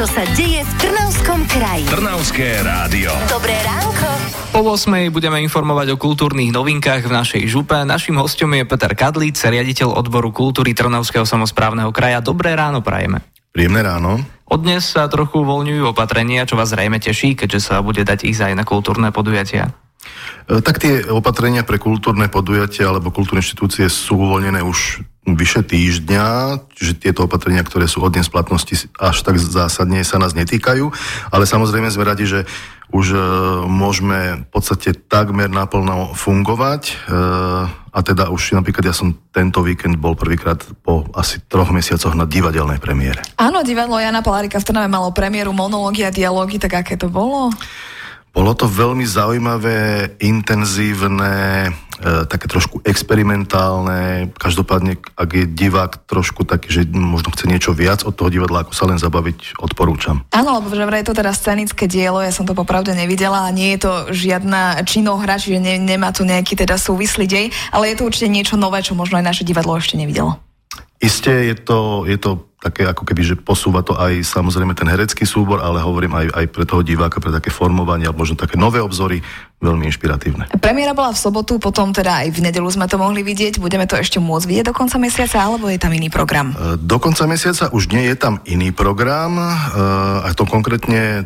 čo sa deje v Trnavskom kraji. Trnavské rádio. Dobré ránko. Po 8. budeme informovať o kultúrnych novinkách v našej župe. Našim hostom je Peter Kadlíc, riaditeľ odboru kultúry Trnavského samozprávneho kraja. Dobré ráno prajeme. Príjemné ráno. Od dnes sa trochu uvoľňujú opatrenia, čo vás zrejme teší, keďže sa bude dať ísť aj na kultúrne podujatia. E, tak tie opatrenia pre kultúrne podujatia alebo kultúrne inštitúcie sú uvoľnené už vyše týždňa, že tieto opatrenia, ktoré sú od dnes platnosti, až tak zásadne sa nás netýkajú, ale samozrejme sme radi, že už e, môžeme v podstate takmer naplno fungovať e, a teda už napríklad ja som tento víkend bol prvýkrát po asi troch mesiacoch na divadelnej premiére. Áno, divadlo Jana Palárika v Trnave malo premiéru monológy a dialógy, tak aké to bolo? Bolo to veľmi zaujímavé, intenzívne, také trošku experimentálne. Každopádne, ak je divák trošku taký, že možno chce niečo viac od toho divadla, ako sa len zabaviť, odporúčam. Áno, lebo že vraj je to teda scenické dielo, ja som to popravde nevidela a nie je to žiadna činohra, čiže ne, nemá tu nejaký teda súvislý dej, ale je to určite niečo nové, čo možno aj naše divadlo ešte nevidelo. Isté je to, je to také ako keby, že posúva to aj samozrejme ten herecký súbor, ale hovorím aj, aj pre toho diváka, pre také formovanie, alebo možno také nové obzory, veľmi inšpiratívne. Premiéra bola v sobotu, potom teda aj v nedelu sme to mohli vidieť. Budeme to ešte môcť vidieť do konca mesiaca, alebo je tam iný program? E, do konca mesiaca už nie je tam iný program, e, a to konkrétne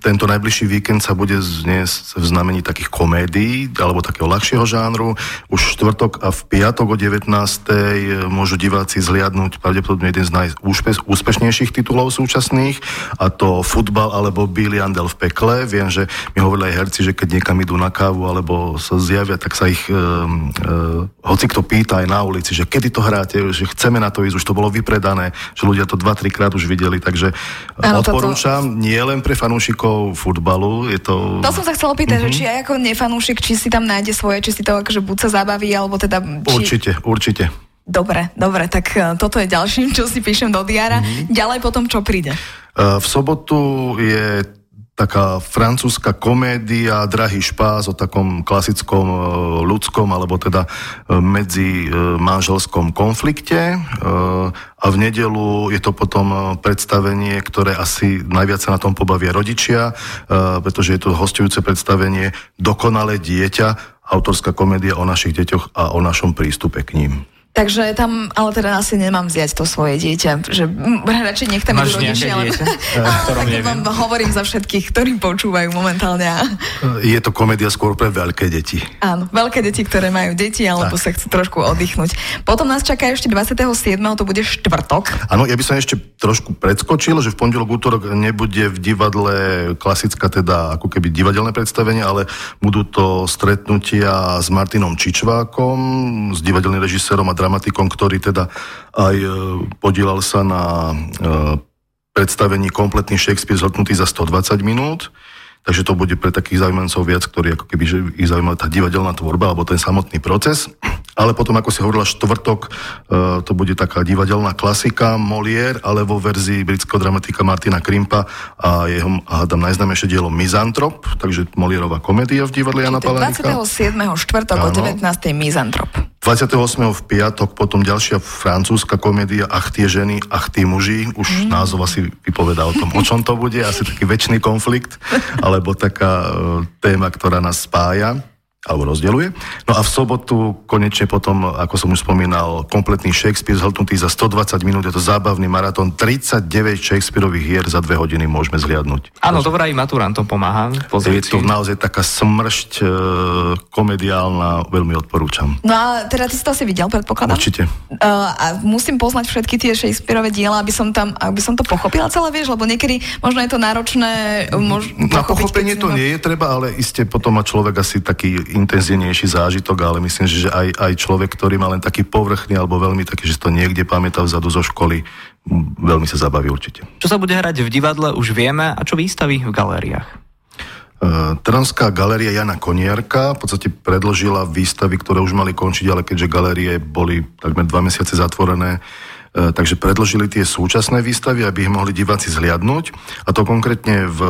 tento najbližší víkend sa bude zniesť v znamení takých komédií alebo takého ľahšieho žánru. Už štvrtok a v piatok o 19. môžu diváci zliadnúť pravdepodobne jeden z najúspešnejších titulov súčasných a to futbal alebo Billy Andel v pekle. Viem, že mi hovorili aj herci, že keď niekam idú na kávu alebo sa zjavia, tak sa ich e, e, hoci kto pýta aj na ulici, že kedy to hráte, že chceme na to ísť, už to bolo vypredané, že ľudia to 2-3 krát už videli, takže ano, odporúčam toto... nie len pre fanúšikov fanúšikov futbalu. Je to... to som sa chcela pýtať, uh-huh. že či aj ako nefanúšik, či si tam nájde svoje, či si to akože buď sa zabaví, alebo teda... Či... Určite, určite. Dobre, dobre, tak uh, toto je ďalším, čo si píšem do diara. Uh-huh. Ďalej potom, čo príde? Uh, v sobotu je taká francúzska komédia Drahý špás o takom klasickom e, ľudskom alebo teda e, medzi e, manželskom konflikte a v nedelu je to potom predstavenie, ktoré asi najviac sa na tom pobavia rodičia, pretože je to hostujúce predstavenie Dokonalé dieťa, autorská komédia o našich deťoch a o našom prístupe k ním. Takže tam, ale teda asi nemám vziať to svoje dieťa, že radšej nech tam idú rodičia. Ale... ale tak vám hovorím za všetkých, ktorí počúvajú momentálne. Je to komédia skôr pre veľké deti. Áno, veľké deti, ktoré majú deti, alebo tak. sa chcú trošku oddychnúť. Potom nás čaká ešte 27. to bude štvrtok. Áno, ja by som ešte trošku predskočil, že v pondelok, útorok nebude v divadle klasická teda ako keby divadelné predstavenie, ale budú to stretnutia s Martinom Čičvákom, s divadelným režisérom a dramatikom, ktorý teda aj e, podielal sa na e, predstavení kompletný Shakespeare zhodnutý za 120 minút. Takže to bude pre takých zaujímavcov viac, ktorí ako keby, že ich zaujíma tá divadelná tvorba alebo ten samotný proces. Ale potom, ako si hovorila, štvrtok, e, to bude taká divadelná klasika Molière, ale vo verzii britského dramatika Martina Krimpa a jeho, hádam, najznámejšie dielo Mizantrop, takže Moliérová komédia v divadle Jana Palárika. 27. štvrtok o 19. Mizantrop. 28. v piatok potom ďalšia francúzska komédia Ach tie ženy, ach tí muži. Už mm. názov asi vypovedá o tom, o čom to bude. Asi taký väčší konflikt, alebo taká uh, téma, ktorá nás spája alebo rozdeluje. No a v sobotu konečne potom, ako som už spomínal, kompletný Shakespeare zhltnutý za 120 minút, je to zábavný maratón, 39 Shakespeareových hier za dve hodiny môžeme zliadnúť. Áno, dobrá, aj maturantom pomáha. Je to naozaj taká smršť e, komediálna, veľmi odporúčam. No a teda ty si to asi videl, predpokladám? Určite. Uh, a musím poznať všetky tie Shakespeareové diela, aby som tam, aby som to pochopila celé, vieš, lebo niekedy možno je to náročné. Mož, Na pochopenie to nie je treba, ale iste potom má človek asi taký intenzívnejší zážitok, ale myslím, že aj, aj človek, ktorý má len taký povrchný alebo veľmi taký, že to niekde pamätá vzadu zo školy, veľmi sa zabaví určite. Čo sa bude hrať v divadle, už vieme, a čo výstavy v galériách? Uh, Trnská galéria Jana Konierka v podstate predložila výstavy, ktoré už mali končiť, ale keďže galérie boli takmer dva mesiace zatvorené, uh, takže predložili tie súčasné výstavy, aby ich mohli diváci zliadnúť. A to konkrétne v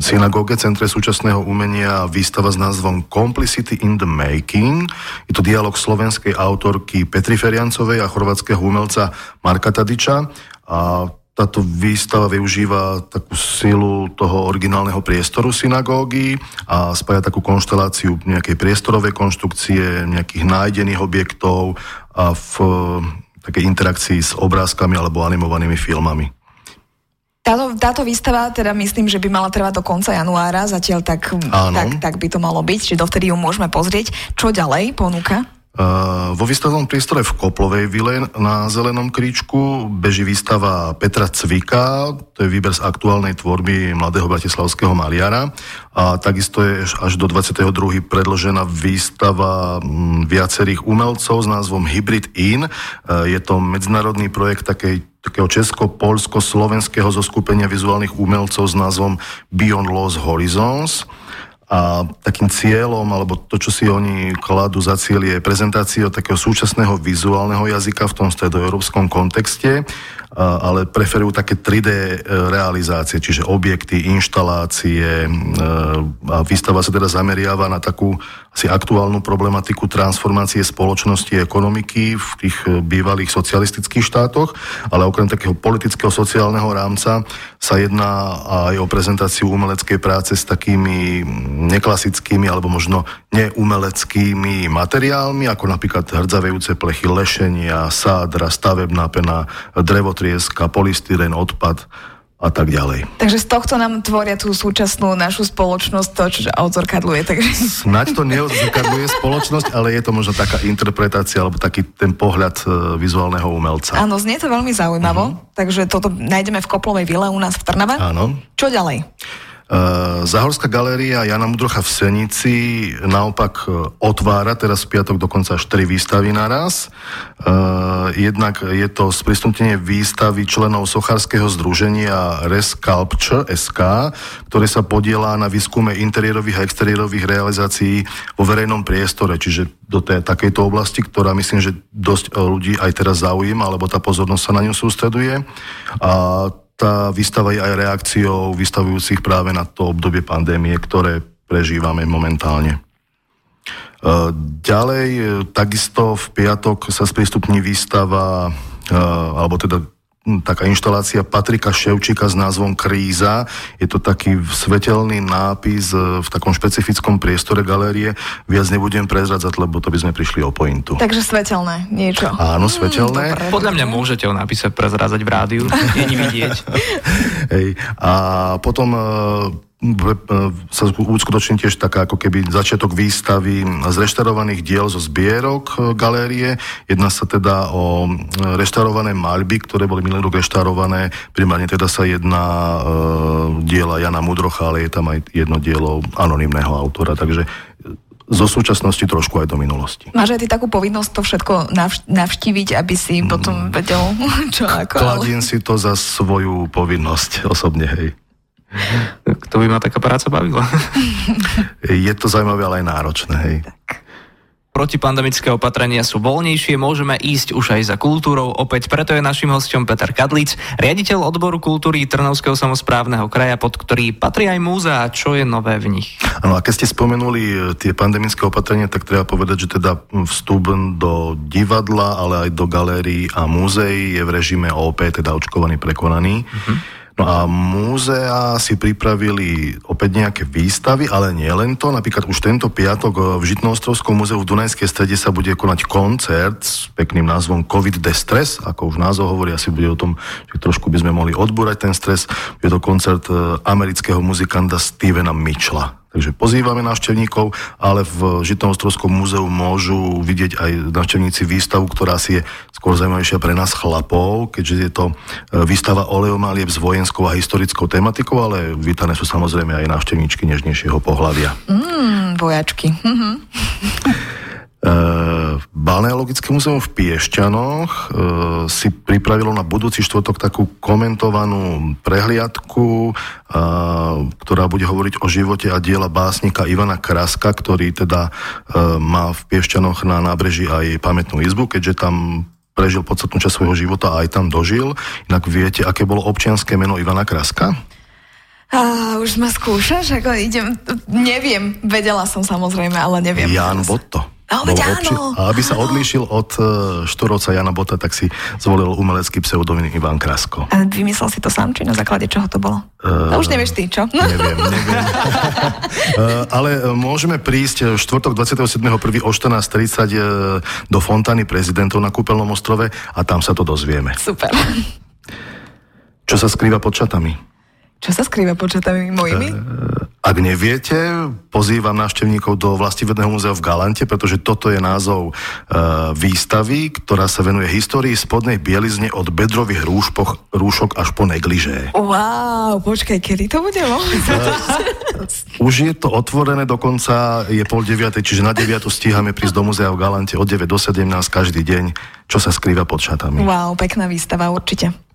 synagóge, Centre súčasného umenia, výstava s názvom Complicity in the Making. Je to dialog slovenskej autorky Petri Feriancovej a chorvátskeho umelca Marka Tadiča. A táto výstava využíva takú silu toho originálneho priestoru synagógy a spája takú konšteláciu nejakej priestorovej konštrukcie, nejakých nájdených objektov a v takej interakcii s obrázkami alebo animovanými filmami. Táto, táto výstava, teda myslím, že by mala trvať do konca januára, zatiaľ tak, tak, tak by to malo byť, čiže dovtedy ju môžeme pozrieť. Čo ďalej ponúka? Vo výstavnom priestore v Koplovej vile na Zelenom kríčku beží výstava Petra Cvika, to je výber z aktuálnej tvorby mladého bratislavského maliara a takisto je až do 22. predložená výstava m, viacerých umelcov s názvom Hybrid In. Uh, je to medzinárodný projekt takej takého česko-polsko-slovenského zoskupenia vizuálnych umelcov s názvom Beyond Lost Horizons. A takým cieľom, alebo to, čo si oni kladú za cieľ, je prezentácia takého súčasného vizuálneho jazyka v tom stredoeurópskom kontexte ale preferujú také 3D e, realizácie, čiže objekty, inštalácie e, a výstava sa teda zameriava na takú asi aktuálnu problematiku transformácie spoločnosti a ekonomiky v tých e, bývalých socialistických štátoch, ale okrem takého politického sociálneho rámca sa jedná aj o prezentáciu umeleckej práce s takými neklasickými alebo možno neumeleckými materiálmi, ako napríklad hrdzavejúce plechy lešenia, sádra, stavebná pena, drevotri trieska, polystyren, odpad a tak ďalej. Takže z tohto nám tvoria tú súčasnú našu spoločnosť, to, čo odzorkadluje. Takže... Snaď to neodzorkadluje spoločnosť, ale je to možno taká interpretácia alebo taký ten pohľad e, vizuálneho umelca. Áno, znie to veľmi zaujímavo, uh-huh. takže toto nájdeme v Koplovej vile u nás v Trnave. Áno. Čo ďalej? Eh, Zahorská galéria Jana Mudrocha v Senici naopak eh, otvára teraz v piatok dokonca 4 výstavy naraz. Eh, jednak je to sprístupnenie výstavy členov Sochárskeho združenia Resculpture SK, ktoré sa podiela na výskume interiérových a exteriérových realizácií vo verejnom priestore, čiže do tej, takejto oblasti, ktorá myslím, že dosť ľudí aj teraz zaujíma, alebo tá pozornosť sa na ňu sústreduje. A tá výstava je aj reakciou vystavujúcich práve na to obdobie pandémie, ktoré prežívame momentálne. E, ďalej, e, takisto v piatok sa sprístupní výstava, e, alebo teda taká inštalácia Patrika Ševčíka s názvom Kríza. Je to taký svetelný nápis e, v takom špecifickom priestore galérie. Viac nebudem prezradzať, lebo to by sme prišli o pointu. Takže svetelné niečo. Áno, svetelné. Mm, Podľa mňa môžete o nápise prezradzať v rádiu. Nie vidieť. Hej. A potom e, sa uskutoční tiež taká ako keby začiatok výstavy z reštarovaných diel zo zbierok e, galérie. Jedná sa teda o e, reštarované maľby, ktoré boli minulý rok reštarované. Primárne teda sa jedná e, diela Jana Mudrocha, ale je tam aj jedno dielo anonimného autora. Takže zo súčasnosti trošku aj do minulosti. Máš aj ty takú povinnosť to všetko navštíviť, aby si mm. potom vedel, čo ako... Kladím ale... si to za svoju povinnosť osobne, hej. To by ma taká práca bavila. Je to zaujímavé, ale aj náročné, hej. Protipandemické opatrenia sú voľnejšie, môžeme ísť už aj za kultúrou. Opäť preto je našim hostom Peter Kadlic, riaditeľ odboru kultúry Trnovského samozprávneho kraja, pod ktorý patrí aj múzea. Čo je nové v nich? Áno, a keď ste spomenuli e, tie pandemické opatrenia, tak treba povedať, že teda vstup do divadla, ale aj do galérií a múzeí je v režime OP, teda očkovaný, prekonaný. Uh-huh. No a múzea si pripravili opäť nejaké výstavy, ale nie len to. Napríklad už tento piatok v Žitnoostrovskom múzeu v Dunajskej strede sa bude konať koncert s pekným názvom COVID Destress, ako už názov hovorí, asi bude o tom, že trošku by sme mohli odbúrať ten stres. Je to koncert e, amerického muzikanta Stevena Mitchella. Takže pozývame návštevníkov, ale v Žitnoostrovskom múzeu môžu vidieť aj návštevníci výstavu, ktorá si je skôr zaujímavejšia pre nás chlapov, keďže je to e, výstava oleomalieb s vojenskou a historickou tematikou, ale vítané sú samozrejme aj návštevníčky nežnejšieho pohľavia. Mm, vojačky. Mm-hmm. Balneologické múzeum v Piešťanoch e, si pripravilo na budúci štvrtok takú komentovanú prehliadku, e, ktorá bude hovoriť o živote a diela básnika Ivana Kraska, ktorý teda e, má v Piešťanoch na nábreží aj pamätnú izbu, keďže tam prežil podstatnú časť svojho života a aj tam dožil. Inak viete, aké bolo občianské meno Ivana Kraska? A už ma skúšaš? Ako idem, neviem, vedela som samozrejme, ale neviem. Jan Botto. No, veď áno, A aby sa odlíšil od uh, Šturovca Jana Bota, tak si zvolil umelecký pseudonym Ivan Krasko. A vymyslel si to sám, či na základe čoho to bolo? Eh, to už nevieš ty, čo? Neviem, neviem. Eh, Ale môžeme prísť v štvrtok 27.1. o 14.30 eh, do Fontány prezidentov na Kúpeľnom ostrove a tam sa to dozvieme. Super. Čo sa skrýva pod čatami? Čo sa skrýva pod čatami mojimi? Ak neviete, pozývam návštevníkov do Vlastivedného múzea v Galante, pretože toto je názov e, výstavy, ktorá sa venuje histórii spodnej bielizne od bedrových rúšpoch, rúšok až po negližé. Wow, počkaj, kedy to bude? No? Už je to otvorené, dokonca je pol deviatej, čiže na deviatu stíhame prísť do múzea v Galante od 9 do 17 každý deň, čo sa skrýva pod šatami. wow, pekná výstava, určite.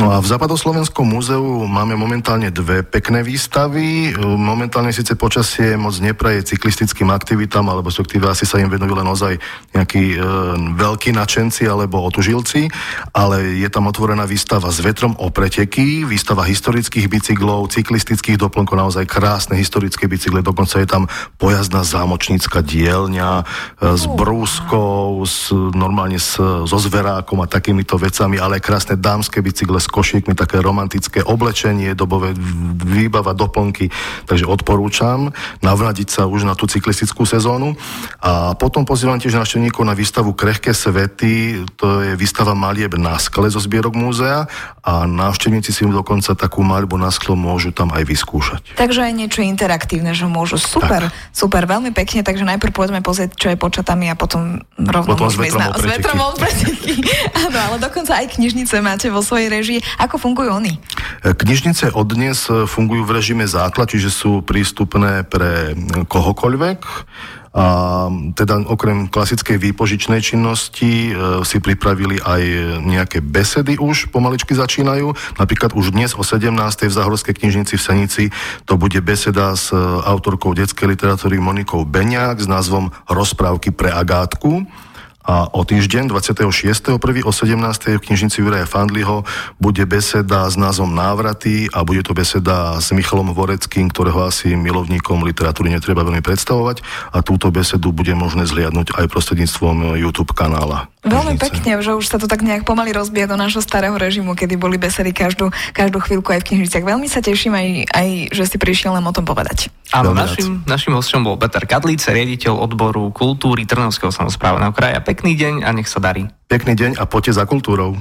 No a v Západoslovenskom múzeu máme momentálne dve pekné výstavy. Momentálne síce počasie moc nepraje cyklistickým aktivitám, alebo respektíve asi sa im venujú len ozaj nejakí e, veľkí nadšenci alebo otužilci, ale je tam otvorená výstava s vetrom o preteky, výstava historických bicyklov, cyklistických doplnkov, naozaj krásne historické bicykle, dokonca je tam pojazdná zámočnícka dielňa e, s brúskou, s, normálne s, so zverákom a takýmito vecami, ale krásne dámske bicykle s košíkmi, také romantické oblečenie, dobové výbava, doplnky, takže odporúčam navradiť sa už na tú cyklistickú sezónu. A potom pozývam tiež návštevníkov na výstavu Krehké svety, to je výstava malieb na skle zo zbierok múzea a návštevníci si dokonca takú maľbu na sklo môžu tam aj vyskúšať. Takže aj niečo interaktívne, že môžu. Super, tak. super, veľmi pekne, takže najprv pôjdeme pozrieť, čo je počatami a potom rovno Potom môžeme ísť na, s vetrom o preteky. Áno, ale dokonca aj knižnice máte vo svojej režii. Ako fungujú oni? Knižnice od dnes fungujú v režime základ, čiže sú prístupné pre kohokoľvek. A teda okrem klasickej výpožičnej činnosti e, si pripravili aj nejaké besedy už pomaličky začínajú. Napríklad už dnes o 17. v Zahorskej knižnici v Senici to bude beseda s e, autorkou detskej literatúry Monikou Beňák s názvom Rozprávky pre Agátku. A o týždeň, 26.1. o 17. v knižnici Juraja Fandliho bude beseda s názvom Návraty a bude to beseda s Michalom Voreckým, ktorého asi milovníkom literatúry netreba veľmi predstavovať a túto besedu bude možné zliadnúť aj prostredníctvom YouTube kanála. Veľmi pekne, že už sa to tak nejak pomaly rozbije do nášho starého režimu, kedy boli besedy každú, každú chvíľku aj v knižniciach. Veľmi sa teším aj, aj, že si prišiel nám o tom povedať. Áno, našim, našim hostom bol Peter Kadlíc, riaditeľ odboru kultúry Trnavského samozprávneho kraja. Pekný deň a nech sa darí. Pekný deň a poďte za kultúrou.